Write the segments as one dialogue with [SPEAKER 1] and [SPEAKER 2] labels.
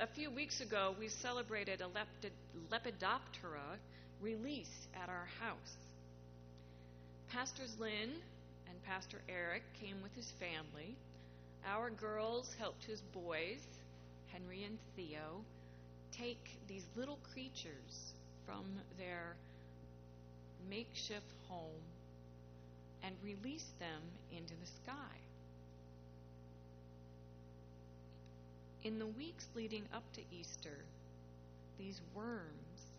[SPEAKER 1] a few weeks ago, we celebrated a Lepidoptera release at our house. Pastors Lynn and Pastor Eric came with his family. Our girls helped his boys, Henry and Theo, take these little creatures from their makeshift home and release them into the sky. In the weeks leading up to Easter, these worms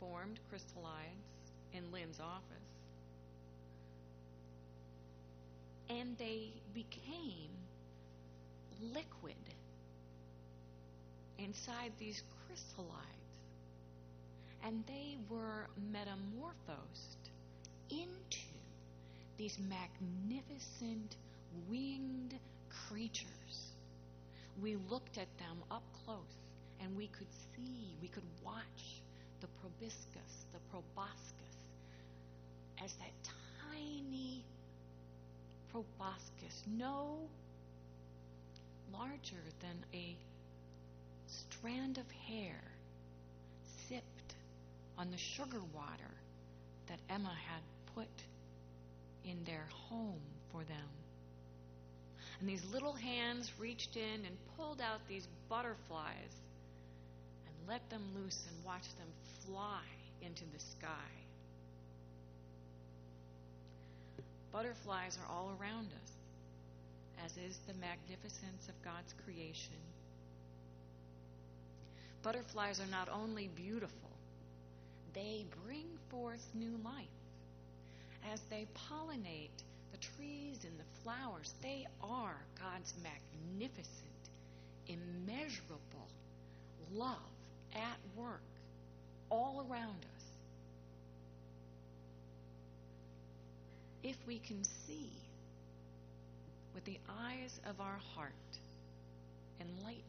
[SPEAKER 1] formed, crystallized in Lynn's office, and they became liquid inside these crystallites, and they were metamorphosed into these magnificent winged creatures. We looked at them up close and we could see, we could watch the proboscis, the proboscis, as that tiny proboscis, no larger than a strand of hair sipped on the sugar water that Emma had put in their home for them. And these little hands reached in and pulled out these butterflies and let them loose and watched them fly into the sky. Butterflies are all around us, as is the magnificence of God's creation. Butterflies are not only beautiful, they bring forth new life as they pollinate the trees and the flowers. They are God's magnificent, immeasurable love at work all around us. If we can see with the eyes of our heart enlightened.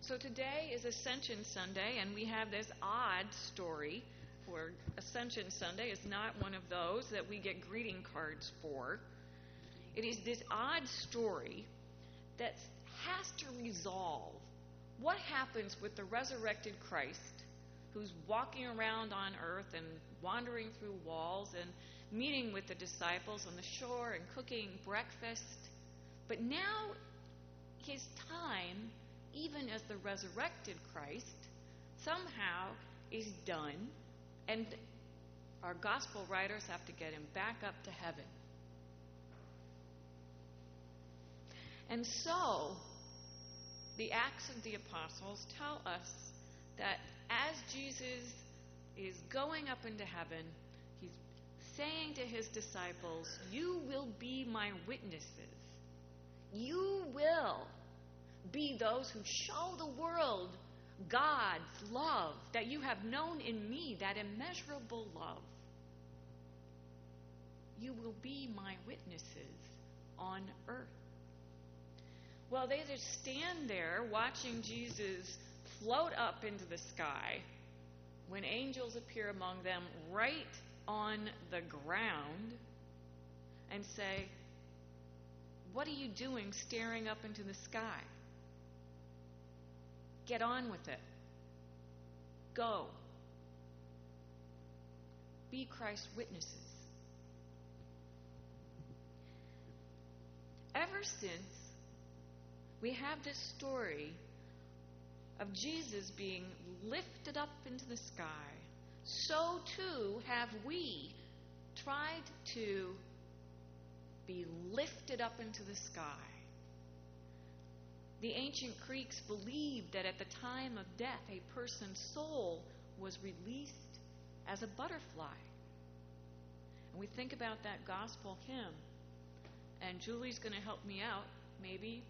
[SPEAKER 1] So today is Ascension Sunday, and we have this odd story Ascension Sunday. is not one of those that we get greeting cards for. It is this odd story that has to resolve what happens with the resurrected Christ who's walking around on earth and wandering through walls and meeting with the disciples on the shore and cooking breakfast. But now his time, even as the resurrected Christ, somehow is done, and our gospel writers have to get him back up to heaven. And so, the Acts of the Apostles tell us that as Jesus is going up into heaven, he's saying to his disciples, You will be my witnesses. You will be those who show the world God's love that you have known in me, that immeasurable love. You will be my witnesses on earth. Well, they just stand there watching Jesus float up into the sky when angels appear among them right on the ground and say, What are you doing staring up into the sky? Get on with it. Go. Be Christ's witnesses. Ever since we have this story of Jesus being lifted up into the sky, so too have we tried to be lifted up into the sky. The ancient Greeks believed that at the time of death, a person's soul was released as a butterfly. And we think about that gospel hymn, and Julie's going to help me out, maybe,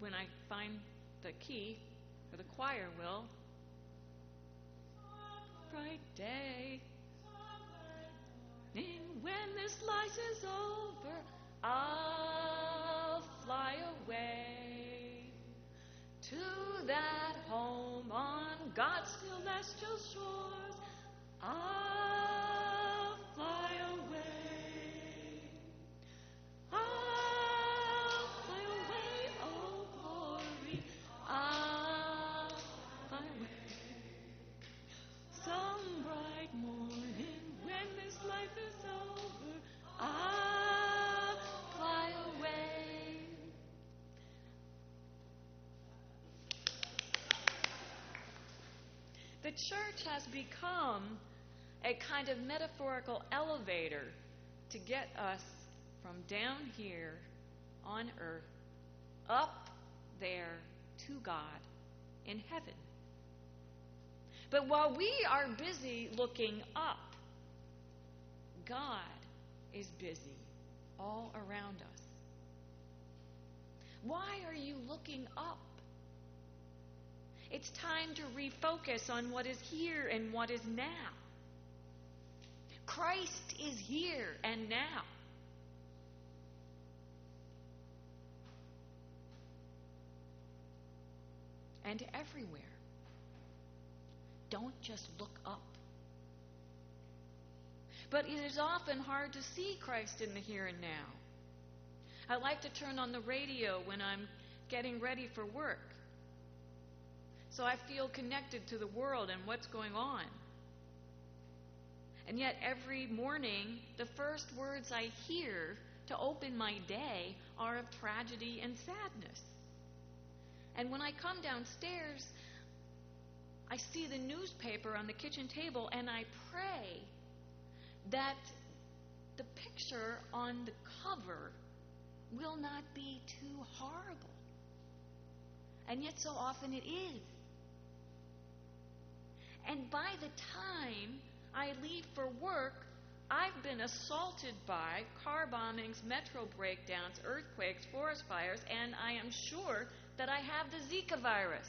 [SPEAKER 1] when I find the key, or the choir will. Bright day. And when this life is over, I'll fly away to that home on God's celestial shores. I'll church has become a kind of metaphorical elevator to get us from down here on earth up there to God in heaven. But while we are busy looking up, God is busy all around us. Why are you looking up? It's time to refocus on what is here and what is now. Christ is here and now. And everywhere. Don't just look up. But it is often hard to see Christ in the here and now. I like to turn on the radio when I'm getting ready for work. So I feel connected to the world and what's going on. And yet, every morning, the first words I hear to open my day are of tragedy and sadness. And when I come downstairs, I see the newspaper on the kitchen table and I pray that the picture on the cover will not be too horrible. And yet, so often it is. And by the time I leave for work, I've been assaulted by car bombings, metro breakdowns, earthquakes, forest fires, and I am sure that I have the Zika virus.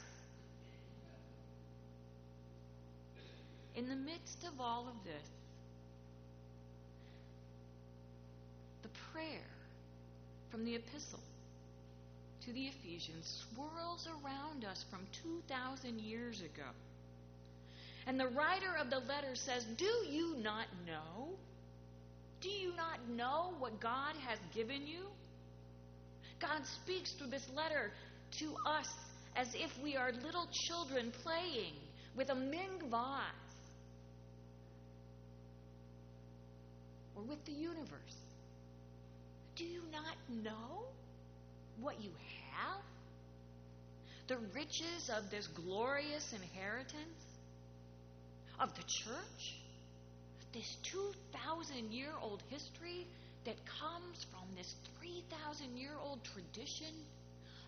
[SPEAKER 1] In the midst of all of this, the prayer from the epistle to the Ephesians swirls around us from 2,000 years ago. And the writer of the letter says, Do you not know? Do you not know what God has given you? God speaks through this letter to us as if we are little children playing with a Ming vase or with the universe. Do you not know what you have? The riches of this glorious inheritance? Of the church, this 2,000 year old history that comes from this 3,000 year old tradition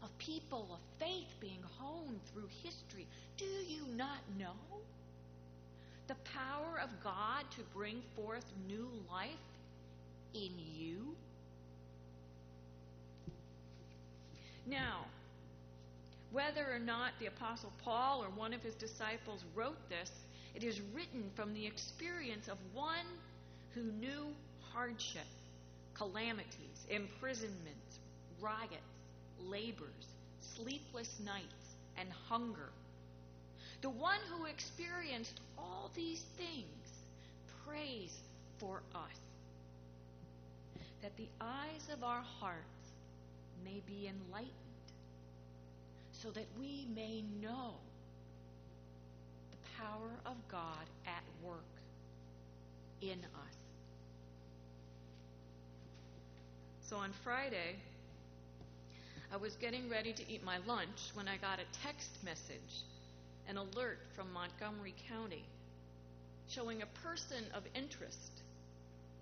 [SPEAKER 1] of people of faith being honed through history. Do you not know the power of God to bring forth new life in you? Now, whether or not the Apostle Paul or one of his disciples wrote this, it is written from the experience of one who knew hardship, calamities, imprisonments, riots, labors, sleepless nights, and hunger. The one who experienced all these things prays for us that the eyes of our hearts may be enlightened so that we may know power of God at work in us. So on Friday, I was getting ready to eat my lunch when I got a text message, an alert from Montgomery County, showing a person of interest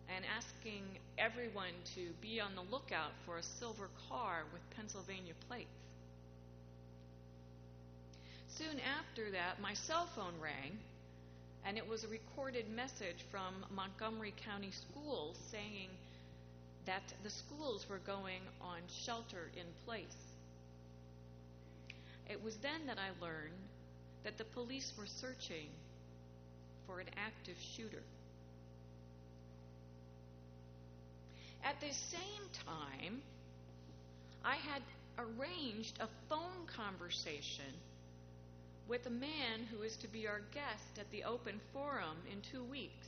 [SPEAKER 1] and asking everyone to be on the lookout for a silver car with Pennsylvania plates. Soon after that, my cell phone rang, and it was a recorded message from Montgomery County Schools saying that the schools were going on shelter in place. It was then that I learned that the police were searching for an active shooter. At the same time, I had arranged a phone conversation with a man who is to be our guest at the open forum in two weeks.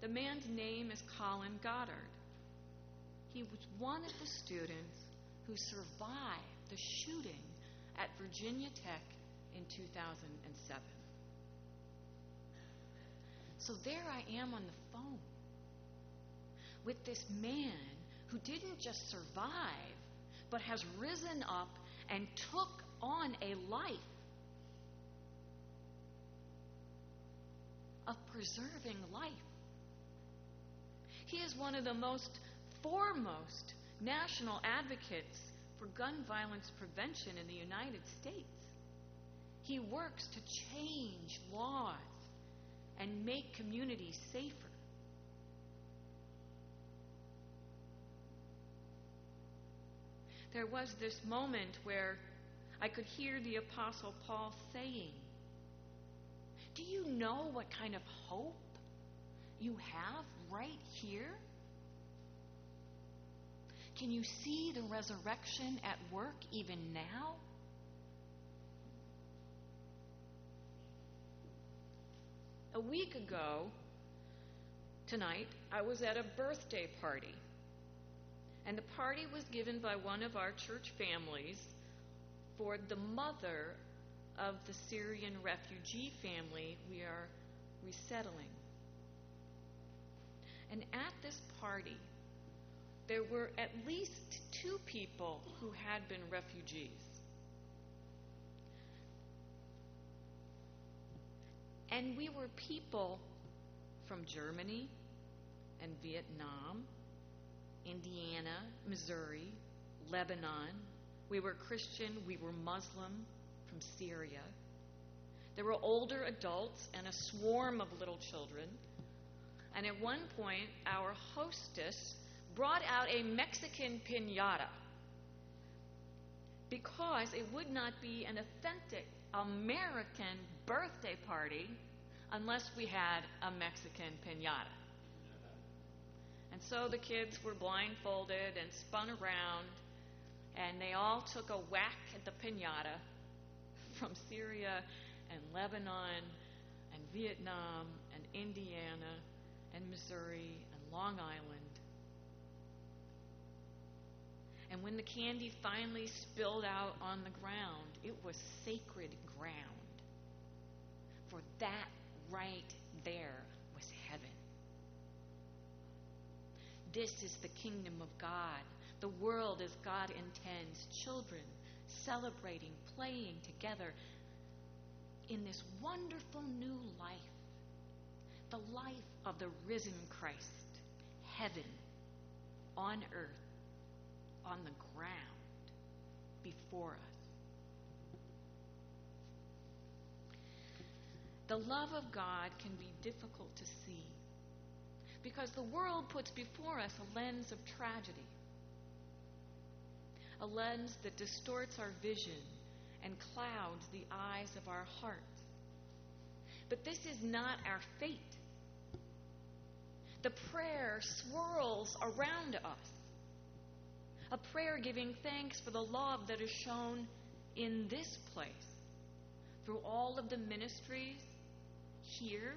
[SPEAKER 1] The man's name is Colin Goddard. He was one of the students who survived the shooting at Virginia Tech in 2007. So there I am on the phone with this man who didn't just survive, but has risen up and took on a life of preserving life. He is one of the most foremost national advocates for gun violence prevention in the United States. He works to change laws and make communities safer. There was this moment where I could hear the Apostle Paul saying, Do you know what kind of hope you have right here? Can you see the resurrection at work even now? A week ago, tonight, I was at a birthday party. And the party was given by one of our church families for the mother of the Syrian refugee family we are resettling. And at this party, there were at least two people who had been refugees. And we were people from Germany and Vietnam, Indiana, Missouri, Lebanon. We were Christian, we were Muslim from Syria. There were older adults and a swarm of little children. And at one point, our hostess brought out a Mexican pinata because it would not be an authentic American birthday party unless we had a Mexican pinata. And so the kids were blindfolded and spun around, and they all took a whack at the pinata from Syria and Lebanon and Vietnam and Indiana and Missouri and Long Island. And when the candy finally spilled out on the ground, it was sacred ground. For that right there was heaven. This is the kingdom of God. The world as God intends. Children celebrating, playing together in this wonderful new life. The life of the risen Christ. Heaven on earth, on the ground before us. The love of God can be difficult to see because the world puts before us a lens of tragedy, a lens that distorts our vision and clouds the eyes of our hearts. But this is not our fate. The prayer swirls around us. A prayer giving thanks for the love that is shown in this place through all of the ministries here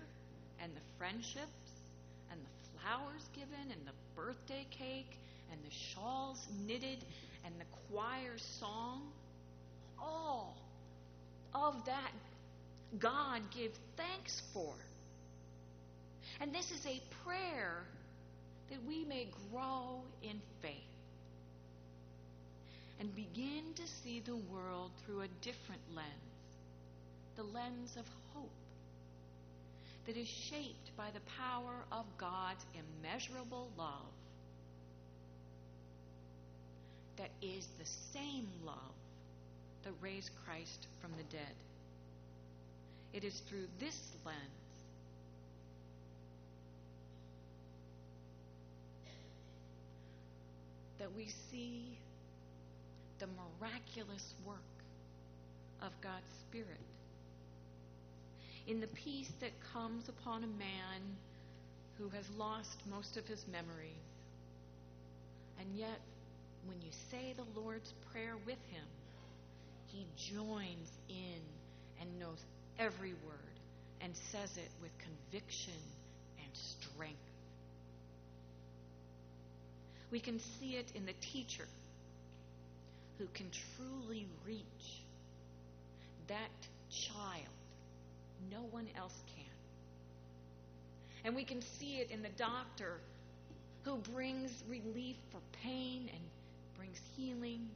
[SPEAKER 1] and the friendships and the flowers given and the birthday cake and the shawls knitted and the choir song. All of that God give thanks for. And this is a prayer that we may grow in faith and begin to see the world through a different lens the lens of hope that is shaped by the power of God's immeasurable love that is the same love that raised Christ from the dead. It is through this lens that we see the miraculous work of God's Spirit in the peace that comes upon a man who has lost most of his memories. And yet, when you say the Lord's Prayer with him, he joins in and knows every word and says it with conviction and strength. We can see it in the teacher who can truly reach that child no one else can. And we can see it in the doctor who brings relief for pain and brings healing.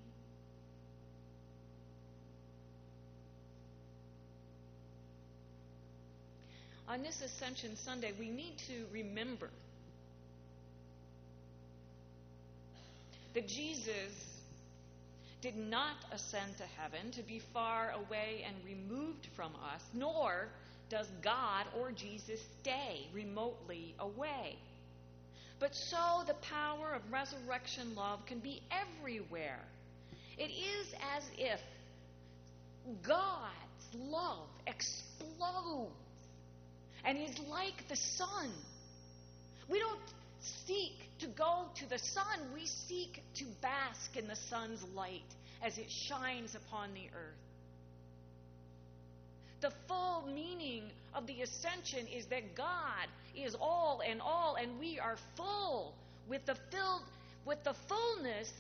[SPEAKER 1] On this Ascension Sunday, we need to remember that Jesus did not ascend to heaven to be far away and removed from us, nor does God or Jesus stay remotely away. But so the power of resurrection love can be everywhere. It is as if God's love explodes and is like the sun. We don't seek to go to the sun, we seek to bask in the sun's light as it shines upon the earth. The full meaning of the ascension is that God is all and all, and we are full with the filled with the fullness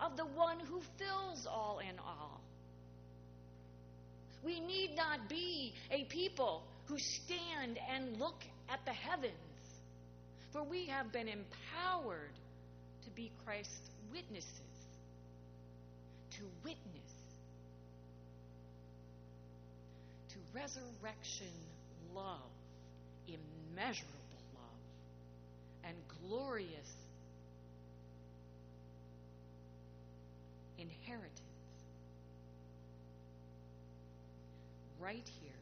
[SPEAKER 1] of the one who fills all in all. We need not be a people who stand and look at the heavens, for we have been empowered to be Christ's witnesses, to witness to resurrection love, immeasurable love, and glorious inheritance. Right here,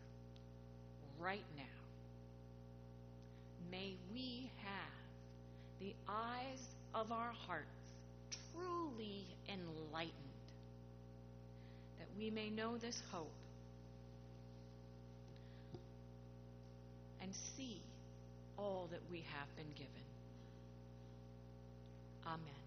[SPEAKER 1] right now. May we have the eyes of our hearts truly enlightened, that we may know this hope and see all that we have been given. Amen.